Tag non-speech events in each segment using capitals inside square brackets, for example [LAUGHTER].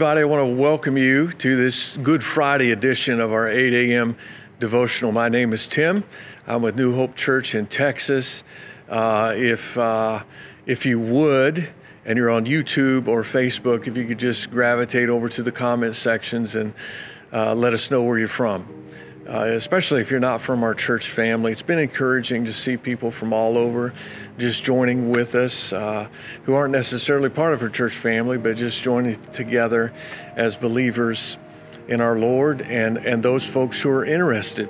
everybody. I want to welcome you to this Good Friday edition of our 8 a.m. devotional. My name is Tim. I'm with New Hope Church in Texas. Uh, if, uh, if you would, and you're on YouTube or Facebook, if you could just gravitate over to the comment sections and uh, let us know where you're from uh, especially if you're not from our church family. It's been encouraging to see people from all over just joining with us uh, who aren't necessarily part of our church family, but just joining together as believers in our Lord and, and those folks who are interested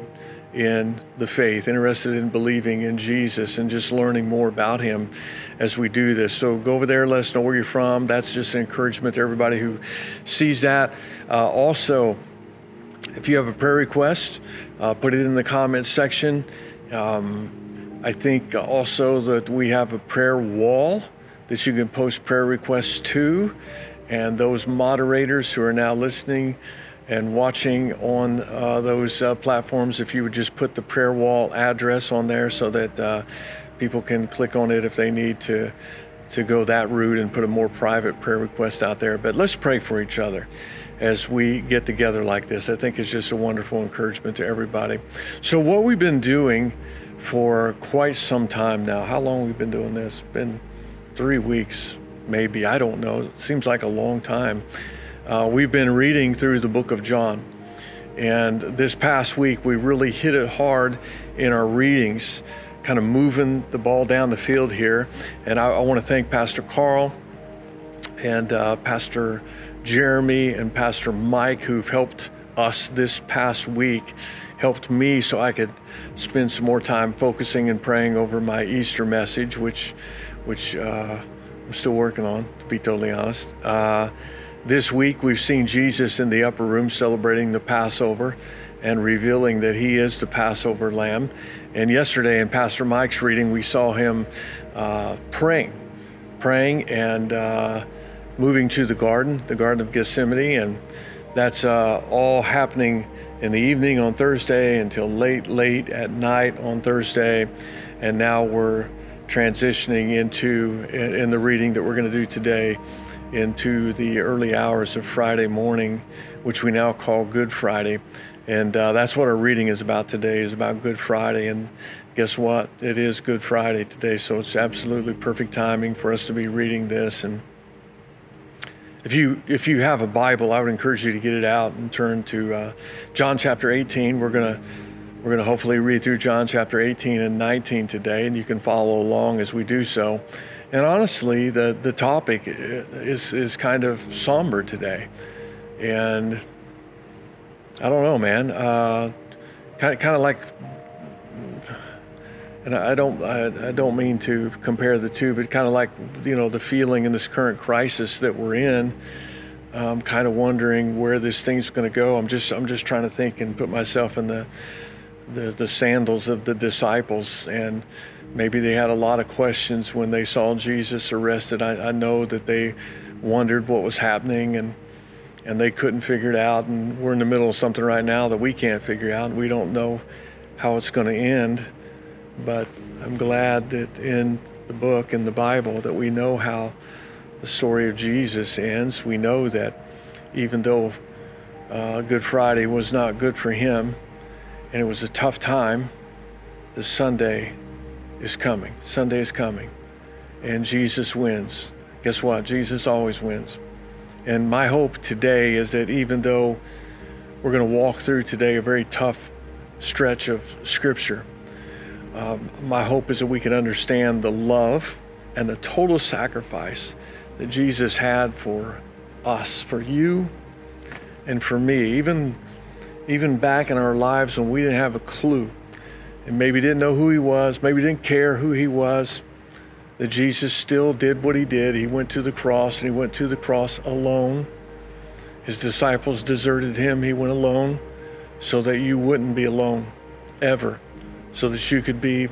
in the faith, interested in believing in Jesus and just learning more about Him as we do this. So go over there, let us know where you're from. That's just an encouragement to everybody who sees that. Uh, also, if you have a prayer request, uh, put it in the comments section. Um, I think also that we have a prayer wall that you can post prayer requests to. And those moderators who are now listening and watching on uh, those uh, platforms, if you would just put the prayer wall address on there so that uh, people can click on it if they need to to go that route and put a more private prayer request out there. But let's pray for each other as we get together like this. I think it's just a wonderful encouragement to everybody. So, what we've been doing for quite some time now, how long we've been doing this? Been three weeks, maybe. I don't know. It seems like a long time. Uh, we've been reading through the book of John. And this past week, we really hit it hard in our readings, kind of moving the ball down the field here. And I, I want to thank Pastor Carl and uh, Pastor Jeremy and Pastor Mike, who've helped us this past week, helped me so I could spend some more time focusing and praying over my Easter message, which, which uh, I'm still working on, to be totally honest. Uh, this week, we've seen Jesus in the upper room celebrating the Passover and revealing that he is the Passover lamb. And yesterday in Pastor Mike's reading, we saw him uh, praying, praying and uh, moving to the garden, the Garden of Gethsemane, and that's uh, all happening in the evening on Thursday until late, late at night on Thursday. And now we're transitioning into, in the reading that we're going to do today, into the early hours of Friday morning, which we now call Good Friday. And uh, that's what our reading is about today, is about Good Friday. And guess what? It is Good Friday today, so it's absolutely perfect timing for us to be reading this. And if you if you have a Bible, I would encourage you to get it out and turn to uh, John chapter 18. We're gonna we're gonna hopefully read through John chapter 18 and 19 today, and you can follow along as we do so. And honestly, the the topic is is kind of somber today, and I don't know, man. Uh, kind of kind of like and I don't I, I, don't mean to compare the two, but kind of like you know the feeling in this current crisis that we're in. I'm kind of wondering where this thing's going to go. I'm just I'm just trying to think and put myself in the, the the sandals of the disciples, and maybe they had a lot of questions when they saw Jesus arrested. I, I know that they wondered what was happening and and they couldn't figure it out. And we're in the middle of something right now that we can't figure out. And we don't know how it's going to end. But I'm glad that in the book, in the Bible, that we know how the story of Jesus ends. We know that even though uh, Good Friday was not good for him and it was a tough time, the Sunday is coming. Sunday is coming. And Jesus wins. Guess what? Jesus always wins. And my hope today is that even though we're going to walk through today a very tough stretch of Scripture, um, my hope is that we can understand the love and the total sacrifice that Jesus had for us, for you, and for me. Even, even back in our lives when we didn't have a clue and maybe didn't know who he was, maybe didn't care who he was, that Jesus still did what he did. He went to the cross and he went to the cross alone. His disciples deserted him. He went alone so that you wouldn't be alone ever so that you could be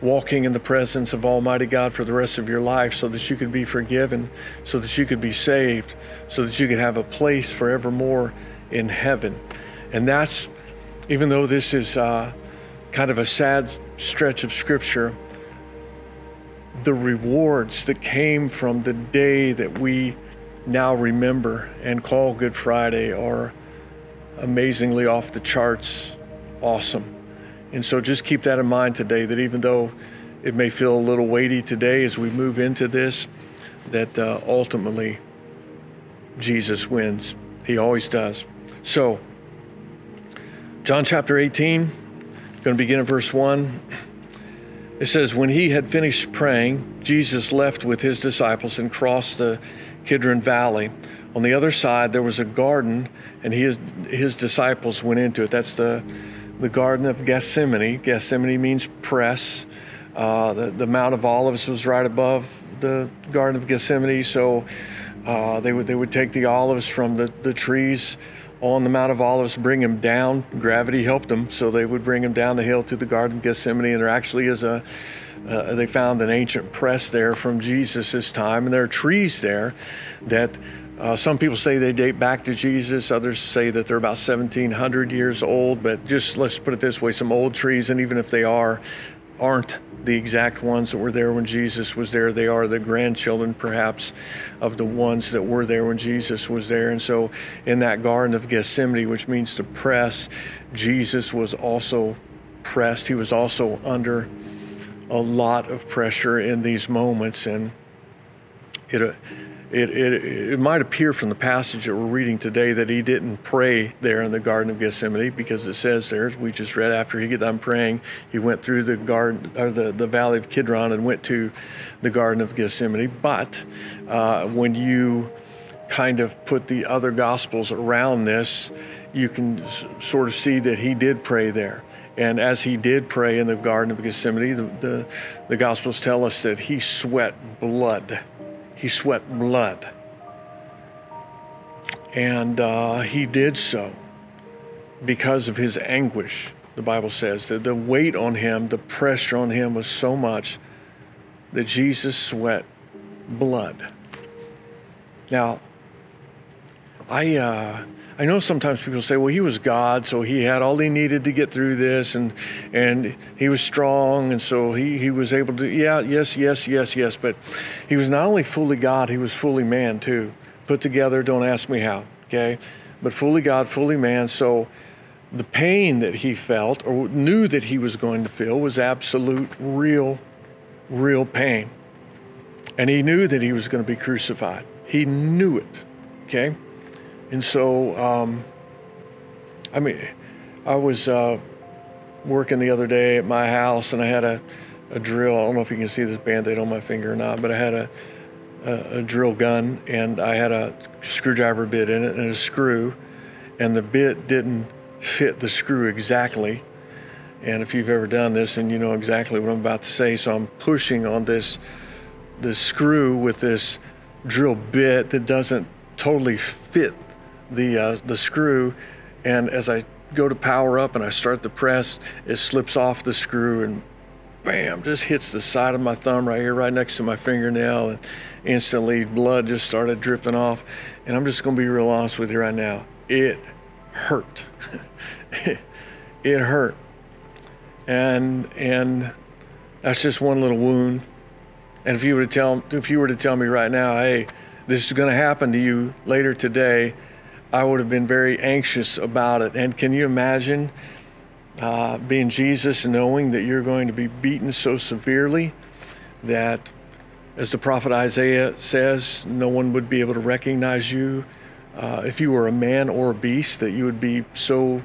walking in the presence of Almighty God for the rest of your life, so that you could be forgiven, so that you could be saved, so that you could have a place forevermore in heaven. And that's, even though this is uh, kind of a sad stretch of Scripture, the rewards that came from the day that we now remember and call Good Friday are amazingly off the charts awesome. And so just keep that in mind today that even though it may feel a little weighty today as we move into this, that uh, ultimately Jesus wins. He always does. So, John chapter 18, going to begin at verse 1. It says, When he had finished praying, Jesus left with his disciples and crossed the Kidron Valley. On the other side, there was a garden, and his, his disciples went into it. That's the, the Garden of Gethsemane. Gethsemane means press. Uh, the, the Mount of Olives was right above the Garden of Gethsemane, so uh, they, would, they would take the olives from the, the trees on the Mount of Olives, bring them down. Gravity helped them, so they would bring them down the hill to the Garden of Gethsemane. And there actually is a, uh, they found an ancient press there from Jesus' time, and there are trees there that uh, some people say they date back to Jesus. Others say that they're about 1,700 years old. But just let's put it this way: some old trees, and even if they are, aren't the exact ones that were there when Jesus was there. They are the grandchildren, perhaps, of the ones that were there when Jesus was there. And so, in that Garden of Gethsemane, which means to press, Jesus was also pressed. He was also under a lot of pressure in these moments, and it it, it, it might appear from the passage that we're reading today that he didn't pray there in the Garden of Gethsemane because it says there, we just read, after he got done praying, he went through the garden or the, the valley of Kidron and went to the Garden of Gethsemane. But uh, when you kind of put the other gospels around this, you can s- sort of see that he did pray there. And as he did pray in the Garden of Gethsemane, the, the, the Gospels tell us that he sweat blood he sweat blood. And uh, he did so because of his anguish, the Bible says. That the weight on him, the pressure on him was so much that Jesus sweat blood. Now, I, uh, I know sometimes people say, well, he was God, so he had all he needed to get through this, and and he was strong, and so he, he was able to, yeah, yes, yes, yes, yes. But he was not only fully God, he was fully man too. Put together, don't ask me how, okay? But fully God, fully man. So the pain that he felt or knew that he was going to feel was absolute, real, real pain. And he knew that he was going to be crucified. He knew it, okay? And so, um, I mean, I was uh, working the other day at my house and I had a, a drill. I don't know if you can see this band aid on my finger or not, but I had a, a, a drill gun and I had a screwdriver bit in it and a screw, and the bit didn't fit the screw exactly. And if you've ever done this and you know exactly what I'm about to say, so I'm pushing on this this screw with this drill bit that doesn't totally fit the uh, the screw, and as I go to power up and I start the press, it slips off the screw and bam, just hits the side of my thumb right here, right next to my fingernail, and instantly blood just started dripping off. And I'm just gonna be real honest with you right now. It hurt. [LAUGHS] it hurt. And and that's just one little wound. And if you were to tell if you were to tell me right now, hey, this is gonna happen to you later today, I would have been very anxious about it. And can you imagine uh, being Jesus, knowing that you're going to be beaten so severely that, as the prophet Isaiah says, no one would be able to recognize you uh, if you were a man or a beast, that you would be so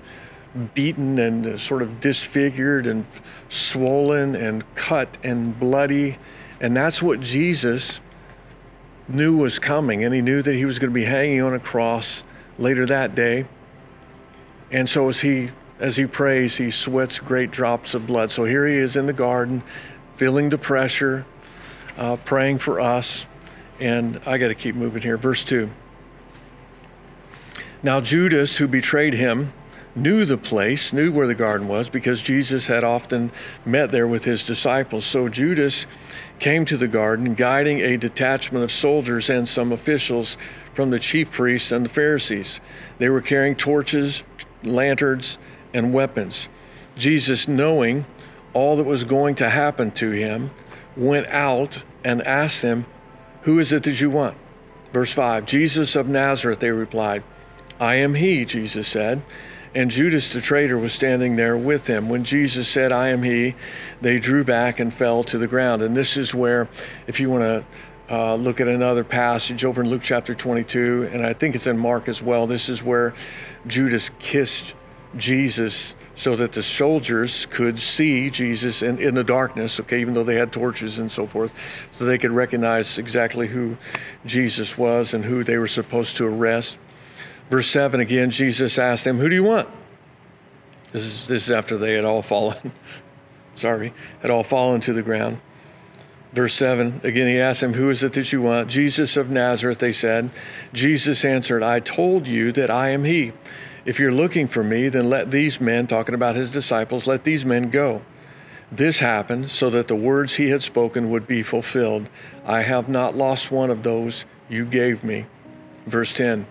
beaten and uh, sort of disfigured and swollen and cut and bloody. And that's what Jesus knew was coming. And he knew that he was going to be hanging on a cross later that day. And so as he as he prays, he sweats great drops of blood. So here he is in the garden, feeling the pressure, uh, praying for us. And I got to keep moving here. Verse 2. Now, Judas, who betrayed him, knew the place, knew where the garden was, because Jesus had often met there with his disciples. So Judas came to the garden, guiding a detachment of soldiers and some officials from the chief priests and the Pharisees. They were carrying torches, lanterns, and weapons. Jesus, knowing all that was going to happen to him, went out and asked them, Who is it that you want? Verse 5 Jesus of Nazareth, they replied. I am he, Jesus said. And Judas the traitor was standing there with him. When Jesus said, I am he, they drew back and fell to the ground. And this is where, if you want to uh, look at another passage over in Luke chapter 22, and I think it's in Mark as well, this is where Judas kissed Jesus so that the soldiers could see Jesus in, in the darkness, okay, even though they had torches and so forth, so they could recognize exactly who Jesus was and who they were supposed to arrest. Verse 7 again, Jesus asked them, Who do you want? This is, this is after they had all [LAUGHS] fallen, sorry, had all fallen to the ground. Verse 7, again, he asked them, Who is it that you want? Jesus of Nazareth, they said. Jesus answered, I told you that I am he. If you're looking for me, then let these men, talking about his disciples, let these men go. This happened so that the words he had spoken would be fulfilled. I have not lost one of those you gave me. Verse 10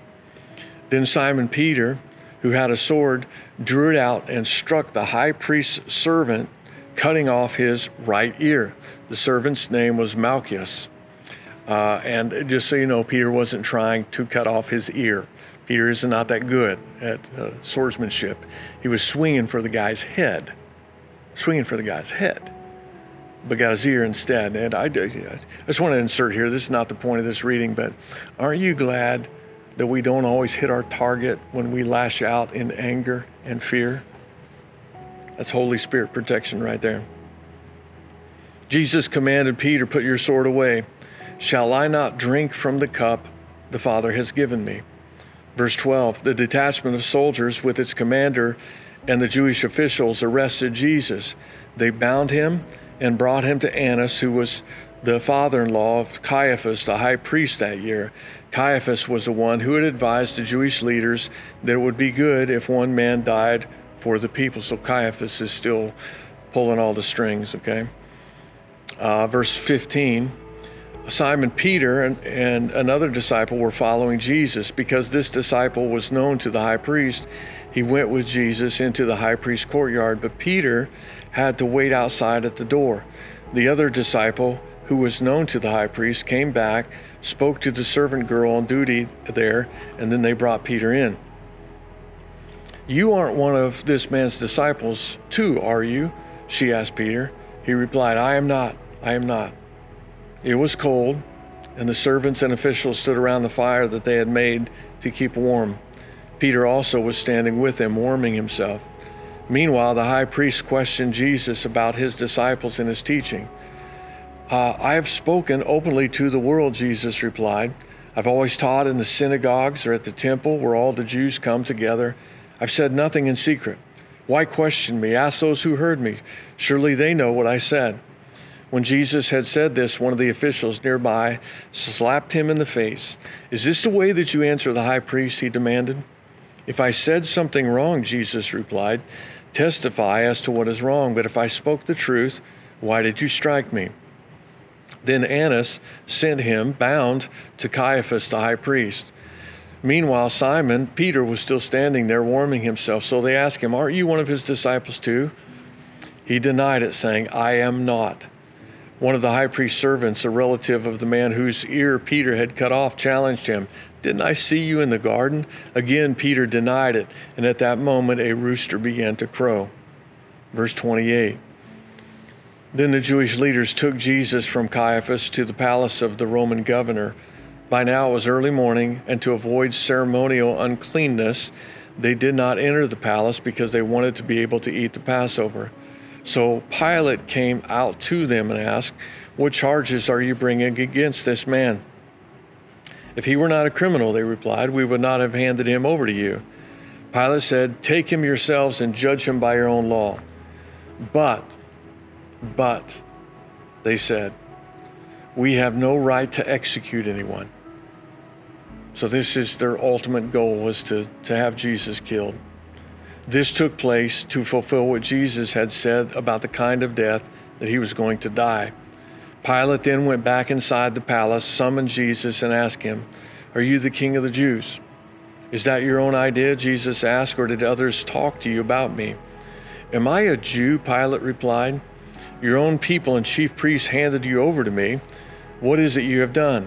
Then Simon Peter, who had a sword, drew it out and struck the high priest's servant, cutting off his right ear. The servant's name was Malchus. Uh, and just so you know, Peter wasn't trying to cut off his ear. Peter is not that good at uh, swordsmanship. He was swinging for the guy's head, swinging for the guy's head, but got his ear instead. And I, I just want to insert here this is not the point of this reading, but aren't you glad that we don't always hit our target when we lash out in anger and fear? That's Holy Spirit protection right there. Jesus commanded Peter, Put your sword away. Shall I not drink from the cup the Father has given me? Verse 12 The detachment of soldiers with its commander and the Jewish officials arrested Jesus. They bound him and brought him to Annas, who was the father in law of Caiaphas, the high priest that year. Caiaphas was the one who had advised the Jewish leaders that it would be good if one man died for the people. So Caiaphas is still pulling all the strings, okay? Uh, verse 15 Simon Peter and, and, another disciple were following Jesus. Because this disciple was known to the high priest, he went with Jesus into the high priest's courtyard, but Peter had to wait outside at the door. The other disciple, who was known to the high priest, came back, spoke to the servant girl on duty there, and then they brought Peter in. You aren't one of this man's disciples, too, are you? She asked Peter. He replied, I am not. I am not. It was cold, and the servants and officials stood around the fire that they had made to keep warm. Peter also was standing with them, warming himself. Meanwhile, the high priest questioned Jesus about his disciples and his teaching. Uh, I have spoken openly to the world, Jesus replied. I've always taught in the synagogues or at the temple where all the Jews come together. I've said nothing in secret. Why question me? Ask those who heard me. Surely they know what I said. When Jesus had said this, one of the officials nearby slapped him in the face. Is this the way that you answer the high priest? He demanded. If I said something wrong, Jesus replied, testify as to what is wrong. But if I spoke the truth, why did you strike me? Then Annas sent him bound to Caiaphas the high priest. Meanwhile, Simon, Peter, was still standing there warming himself. So they asked him, Aren't you one of his disciples too? He denied it, saying, I am not. One of the high priest's servants, a relative of the man whose ear Peter had cut off, challenged him, Didn't I see you in the garden? Again, Peter denied it, and at that moment a rooster began to crow. Verse 28. Then the Jewish leaders took Jesus from Caiaphas to the palace of the Roman governor. By now it was early morning, and to avoid ceremonial uncleanness, they did not enter the palace because they wanted to be able to eat the Passover. So Pilate came out to them and asked, What charges are you bringing against this man? If he were not a criminal, they replied, we would not have handed him over to you. Pilate said, Take him yourselves and judge him by your own law. But, but, they said, we have no right to execute anyone. So this is their ultimate goal was to, to have Jesus killed. This took place to fulfill what Jesus had said about the kind of death that he was going to die. Pilate then went back inside the palace, summoned Jesus, and asked him, Are you the king of the Jews? Is that your own idea? Jesus asked, or did others talk to you about me? Am I a Jew? Pilate replied. Your own people and chief priests handed you over to me. What is it you have done?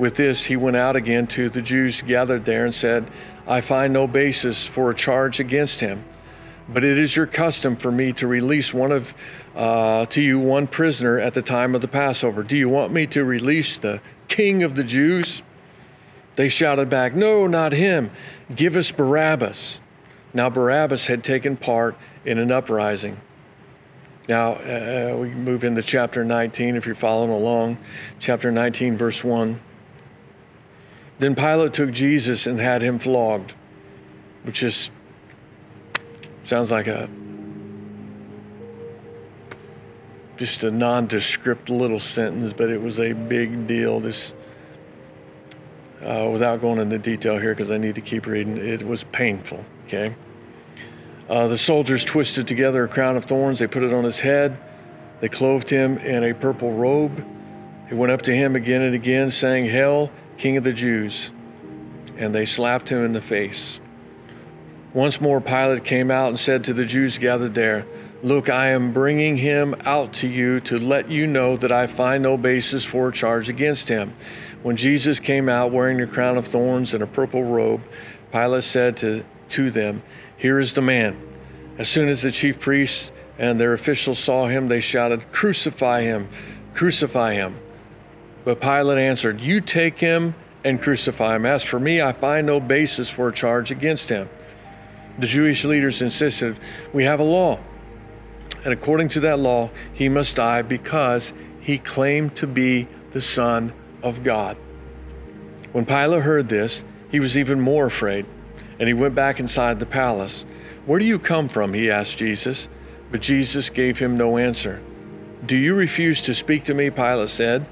With this, he went out again to the Jews gathered there and said, I find no basis for a charge against him. But it is your custom for me to release one of uh, to you one prisoner at the time of the Passover. Do you want me to release the King of the Jews? They shouted back, No, not him. Give us Barabbas. Now, Barabbas had taken part in an uprising. Now, uh, we move into chapter 19 if you're following along. Chapter 19, verse 1. Then Pilate took Jesus and had him flogged, which is sounds like a just a nondescript little sentence, but it was a big deal. This, uh, without going into detail here, because I need to keep reading, it was painful. Okay. Uh, the soldiers twisted together a crown of thorns. They put it on his head. They clothed him in a purple robe. He went up to him again and again, saying, Hail, King of the Jews. And they slapped him in the face. Once more, Pilate came out and said to the Jews gathered there, Look, I am bringing him out to you to let you know that I find no basis for a charge against him. When Jesus came out wearing a crown of thorns and a purple robe, Pilate said to, to them, Here is the man. As soon as the chief priests and their officials saw him, they shouted, Crucify him! Crucify him! But Pilate answered, You take him and crucify him. As for me, I find no basis for a charge against him. The Jewish leaders insisted, We have a law. And according to that law, he must die because he claimed to be the Son of God. When Pilate heard this, he was even more afraid, and he went back inside the palace. Where do you come from? he asked Jesus. But Jesus gave him no answer. Do you refuse to speak to me? Pilate said.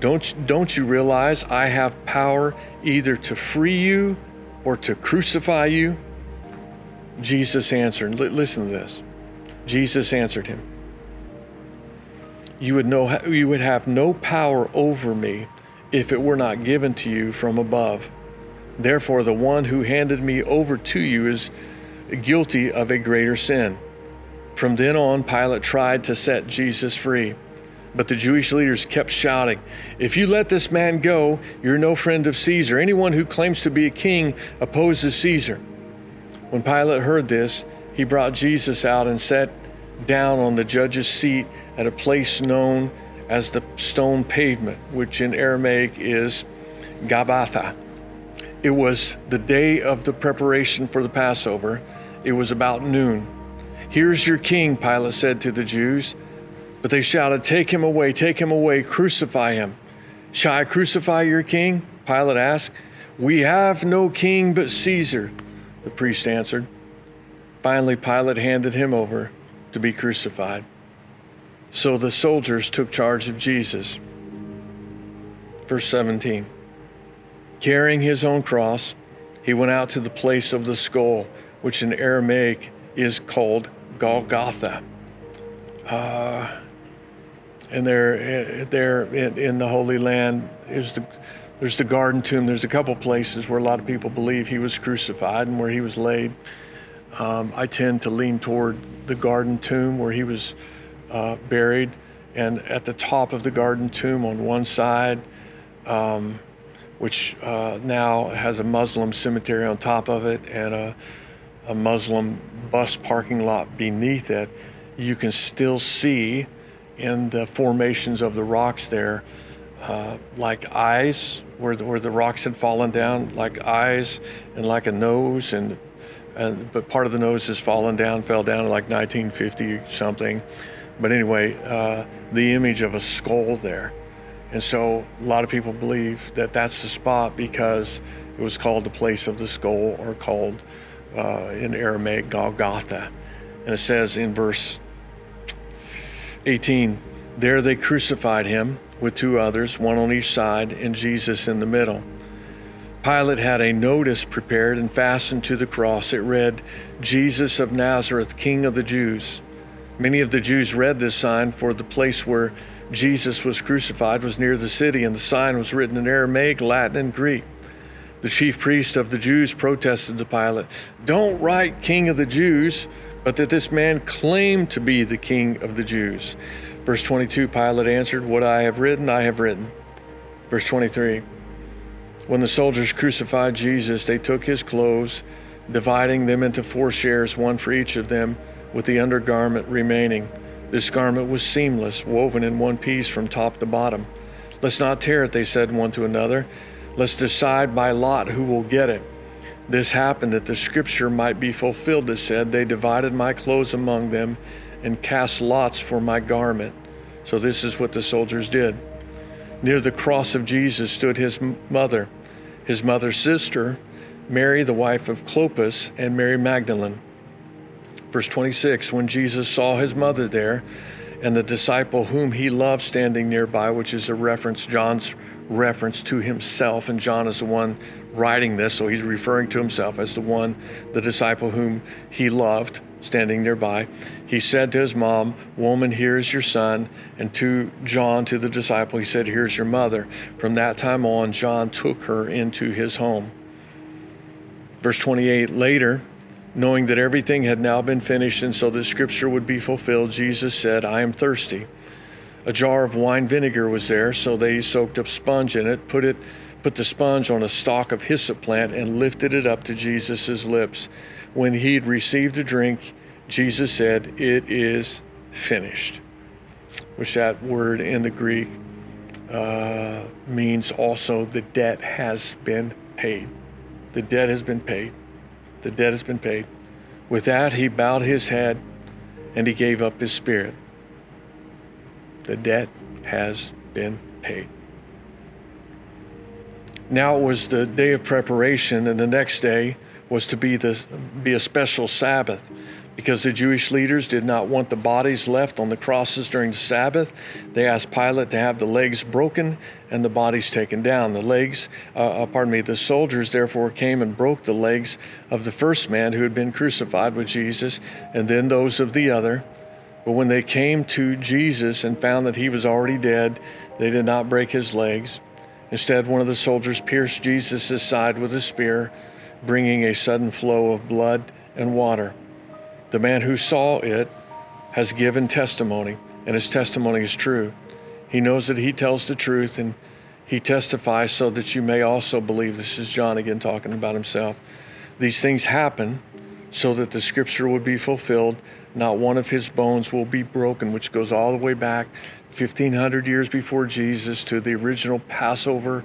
Don't, don't you realize I have power either to free you or to crucify you? Jesus answered, listen to this. Jesus answered him, you would, know, you would have no power over me if it were not given to you from above. Therefore, the one who handed me over to you is guilty of a greater sin. From then on, Pilate tried to set Jesus free. But the Jewish leaders kept shouting, If you let this man go, you're no friend of Caesar. Anyone who claims to be a king opposes Caesar. When Pilate heard this, he brought Jesus out and sat down on the judge's seat at a place known as the stone pavement, which in Aramaic is Gabbatha. It was the day of the preparation for the Passover. It was about noon. Here's your king, Pilate said to the Jews. But they shouted, Take him away, take him away, crucify him. Shall I crucify your king? Pilate asked. We have no king but Caesar, the priest answered. Finally, Pilate handed him over to be crucified. So the soldiers took charge of Jesus. Verse 17 Carrying his own cross, he went out to the place of the skull, which in Aramaic is called Golgotha. Uh, and there, there in, in, the Holy Land is the there's the garden tomb. There's a couple places where a lot of people believe he was crucified and where he was laid. Um, I tend to lean toward the garden tomb where he was uh, buried, and at the top of the garden tomb on one side, um, which uh, now has a Muslim cemetery on top of it and a, a Muslim bus parking lot beneath it, you can still see in the formations of the rocks there, uh, like eyes, where the, where the rocks had fallen down, like eyes and like a nose, and, and but part of the nose has fallen down, fell down in like 1950 something. But anyway, uh, the image of a skull there. And so a lot of people believe that that's the spot because it was called the place of the skull or called uh, in Aramaic Golgotha. And it says in verse 18, There they crucified him with two others, one on each side, and Jesus in the middle. Pilate had a notice prepared and fastened to the cross. It read, Jesus of Nazareth, King of the Jews. Many of the Jews read this sign, for the place where Jesus was crucified was near the city, and the sign was written in Aramaic, Latin, and Greek. The chief priest of the Jews protested to Pilate, Don't write King of the Jews, but that this man claimed to be the King of the Jews. Verse 22 Pilate answered, What I have written, I have written. Verse 23 When the soldiers crucified Jesus, they took his clothes, dividing them into four shares, one for each of them, with the undergarment remaining. This garment was seamless, woven in one piece from top to bottom. Let's not tear it, they said one to another. Let's decide by lot who will get it. This happened that the scripture might be fulfilled that said, They divided my clothes among them and cast lots for my garment. So this is what the soldiers did. Near the cross of Jesus stood his mother, his mother's sister, Mary, the wife of Clopas, and Mary Magdalene. Verse 26 When Jesus saw his mother there, and the disciple whom he loved standing nearby, which is a reference, John's reference to himself, and John is the one writing this, so he's referring to himself as the one, the disciple whom he loved, standing nearby. He said to his mom, Woman, here is your son. And to John, to the disciple, he said, Here's your mother. From that time on, John took her into his home. Verse 28 Later, knowing that everything had now been finished, and so the scripture would be fulfilled, Jesus said, I am thirsty. A jar of wine vinegar was there, so they soaked up sponge in it, put it put the sponge on a stalk of hyssop plant and lifted it up to Jesus' lips. When he'd received a drink, Jesus said, It is finished. Which that word in the Greek uh, means also the debt has been paid. The debt has been paid. The debt has been paid. With that, he bowed his head and he gave up his spirit. The debt has been paid. Now it was the day of preparation, and the next day was to be, the, be a special Sabbath because the Jewish leaders did not want the bodies left on the crosses during the Sabbath. They asked Pilate to have the legs broken and the bodies taken down. The legs, uh, uh, pardon me, the soldiers therefore came and broke the legs of the first man who had been crucified with Jesus, and then those of the other. But when they came to Jesus and found that he was already dead, they did not break his legs. Instead, one of the soldiers pierced Jesus' side with a spear, bringing a sudden flow of blood and water. The man who saw it has given testimony, and his testimony is true. He knows that he tells the truth, and he testifies so that you may also believe. This is John again talking about himself. These things happen so that the scripture would be fulfilled. Not one of his bones will be broken, which goes all the way back 1500 years before Jesus to the original Passover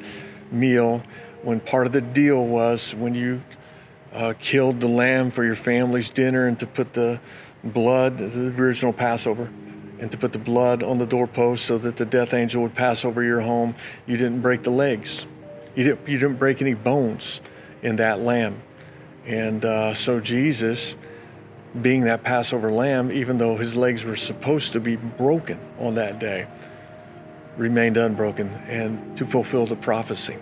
meal when part of the deal was when you uh, killed the lamb for your family's dinner and to put the blood, the original Passover, and to put the blood on the doorpost so that the death angel would pass over your home. You didn't break the legs, you didn't, you didn't break any bones in that lamb. And uh, so Jesus, being that Passover lamb, even though his legs were supposed to be broken on that day, remained unbroken and to fulfill the prophecy.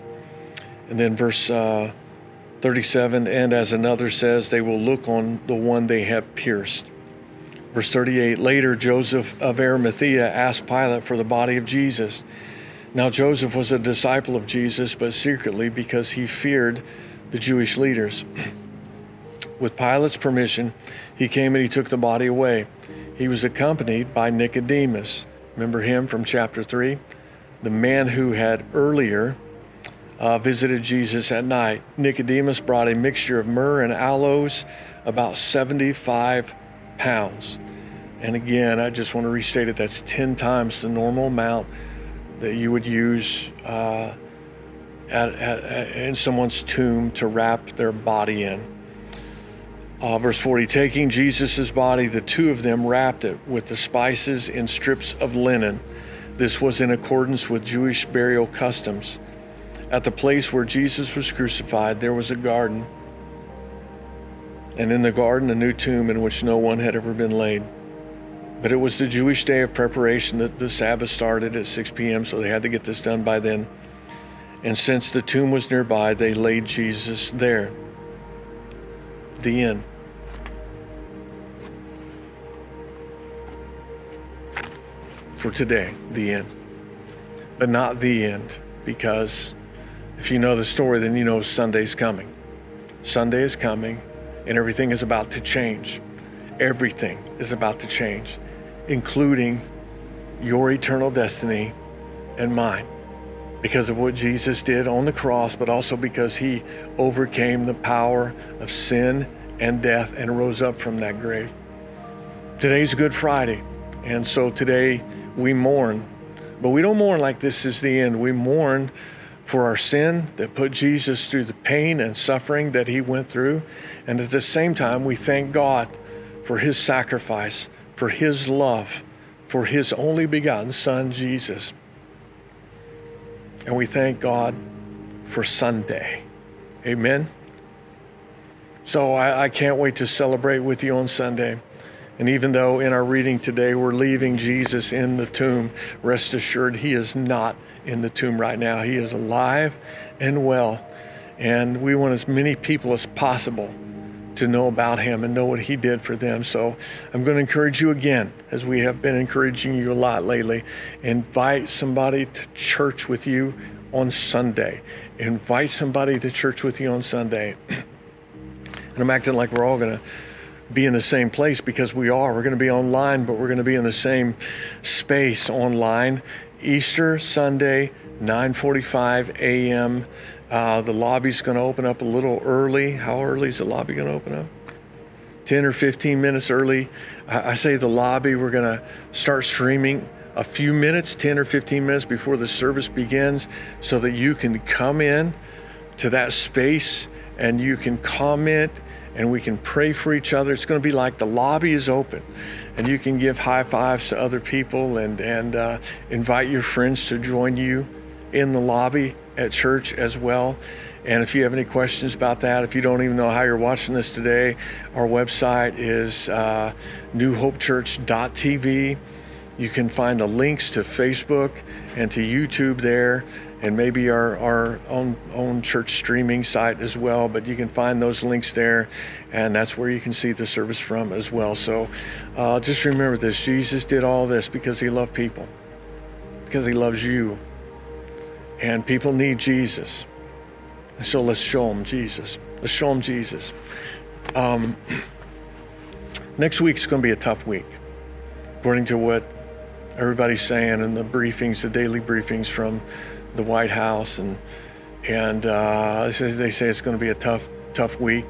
And then verse uh, 37 and as another says they will look on the one they have pierced. Verse 38 later joseph of arimathea asked pilate for the body of jesus. Now joseph was a disciple of jesus but secretly because he feared the jewish leaders [CLEARS THROAT] with pilate's permission he came and he took the body away he was accompanied by nicodemus remember him from chapter 3 the man who had earlier uh, visited Jesus at night. Nicodemus brought a mixture of myrrh and aloes, about 75 pounds. And again, I just want to restate it that's 10 times the normal amount that you would use uh, at, at, at, in someone's tomb to wrap their body in. Uh, verse 40 Taking Jesus' body, the two of them wrapped it with the spices in strips of linen. This was in accordance with Jewish burial customs. At the place where Jesus was crucified, there was a garden, and in the garden, a new tomb in which no one had ever been laid. But it was the Jewish day of preparation that the Sabbath started at 6 p.m., so they had to get this done by then. And since the tomb was nearby, they laid Jesus there. The end. For today, the end. But not the end, because if you know the story, then you know Sunday's coming. Sunday is coming, and everything is about to change. Everything is about to change, including your eternal destiny and mine because of what Jesus did on the cross, but also because he overcame the power of sin and death and rose up from that grave. Today's Good Friday, and so today we mourn, but we don't mourn like this is the end. We mourn for our sin that put Jesus through the pain and suffering that he went through, and at the same time, we thank God for his sacrifice, for his love, for his only begotten Son, Jesus. And we thank God for Sunday. Amen. So I, I, can't wait to celebrate with you on Sunday. And even though in our reading today we're leaving Jesus in the tomb, rest assured he is not in the tomb right now. He is alive and well. And we want as many people as possible to know about him and know what he did for them. So I'm going to encourage you again, as we have been encouraging you a lot lately. Invite somebody to church with you on Sunday. Invite somebody to church with you on Sunday. [CLEARS THROAT] and I'm acting like we're all going to be in the same place because we are. We're going to be online, but we're going to be in the same space online. Easter Sunday, 9:45 a.m. Uh, the lobby's going to open up a little early. How early is the lobby going to open up? 10 or 15 minutes early. I, I say the lobby, we're going to start streaming a few minutes, 10 or 15 minutes before the service begins, so that you can come in to that space and you can comment and we can pray for each other. It's going to be like the lobby is open and you can give high fives to other people and, and uh, invite your friends to join you in the lobby at church as well. And if you have any questions about that, if you don't even know how you're watching this today, our website is uh, newhopechurch.tv. You can find the links to Facebook and to YouTube there, and maybe our, our own, own church streaming site as well. But you can find those links there, and that's where you can see the service from as well. So uh, just remember this Jesus did all this because he loved people, because he loves you and people need Jesus. And so let's show them Jesus. Let's show them Jesus. Um, [CLEARS THROAT] next week's going to be a tough week, according to what everybody's saying in the briefings, the daily briefings from the White House, and and uh, they say it's going to be a tough, tough week.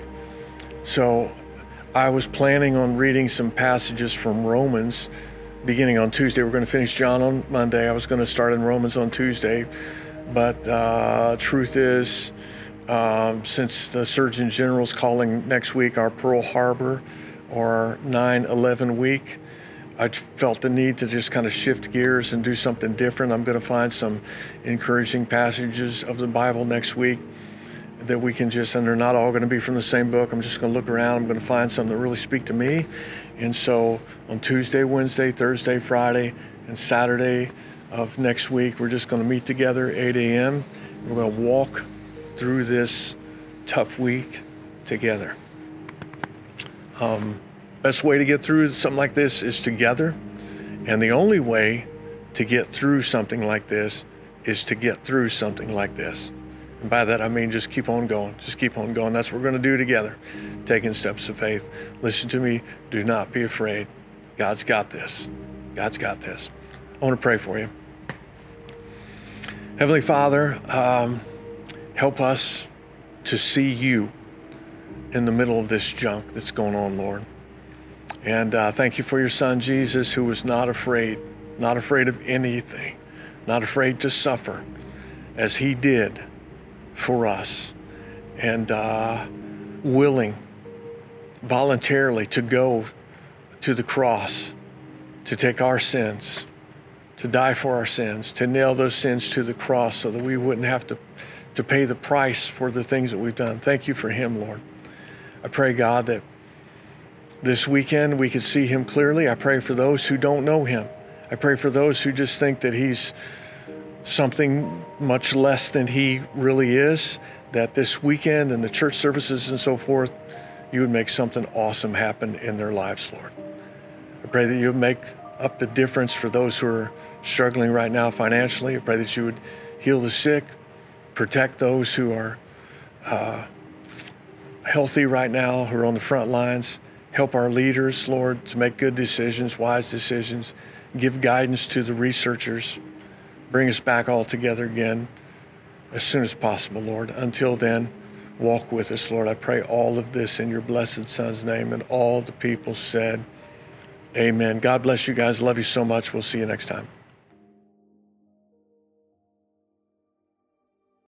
So I was planning on reading some passages from Romans beginning on Tuesday. We're going to finish John on Monday. I was going to start in Romans on Tuesday. But uh, truth is, um, since the Surgeon General's calling next week our Pearl Harbor or 9 11 week, I felt the need to just kind of shift gears and do something different. I'm going to find some encouraging passages of the Bible next week that we can just, and they're not all going to be from the same book. I'm just going to look around. I'm going to find some that really speak to me. And so on Tuesday, Wednesday, Thursday, Friday, and Saturday, of next week. We're just going to meet together 8 a.m. We're going to walk through this tough week together. Um, best way to get through something like this is together. And the only way to get through something like this is to get through something like this. And by that, I mean just keep on going. Just keep on going. That's what we're going to do together, taking steps of faith. Listen to me. Do not be afraid. God's got this. God's got this. I want to pray for you. Heavenly Father, um, help us to see you in the middle of this junk that's going on, Lord. And uh, thank you for your son, Jesus, who was not afraid, not afraid of anything, not afraid to suffer as he did for us, and uh, willing voluntarily to go to the cross to take our sins to die for our sins, to nail those sins to the cross so that we wouldn't have to, to pay the price for the things that we've done. Thank you for him, Lord. I pray, God, that this weekend we could see him clearly. I pray for those who don't know him. I pray for those who just think that he's something much less than he really is, that this weekend and the church services and so forth, you would make something awesome happen in their lives, Lord. I pray that you would make up the difference for those who are struggling right now financially. I pray that you would heal the sick, protect those who are uh, healthy right now, who are on the front lines. Help our leaders, Lord, to make good decisions, wise decisions. Give guidance to the researchers. Bring us back all together again as soon as possible, Lord. Until then, walk with us, Lord. I pray all of this in your blessed Son's name. And all the people said, Amen. God bless you guys. Love you so much. We'll see you next time.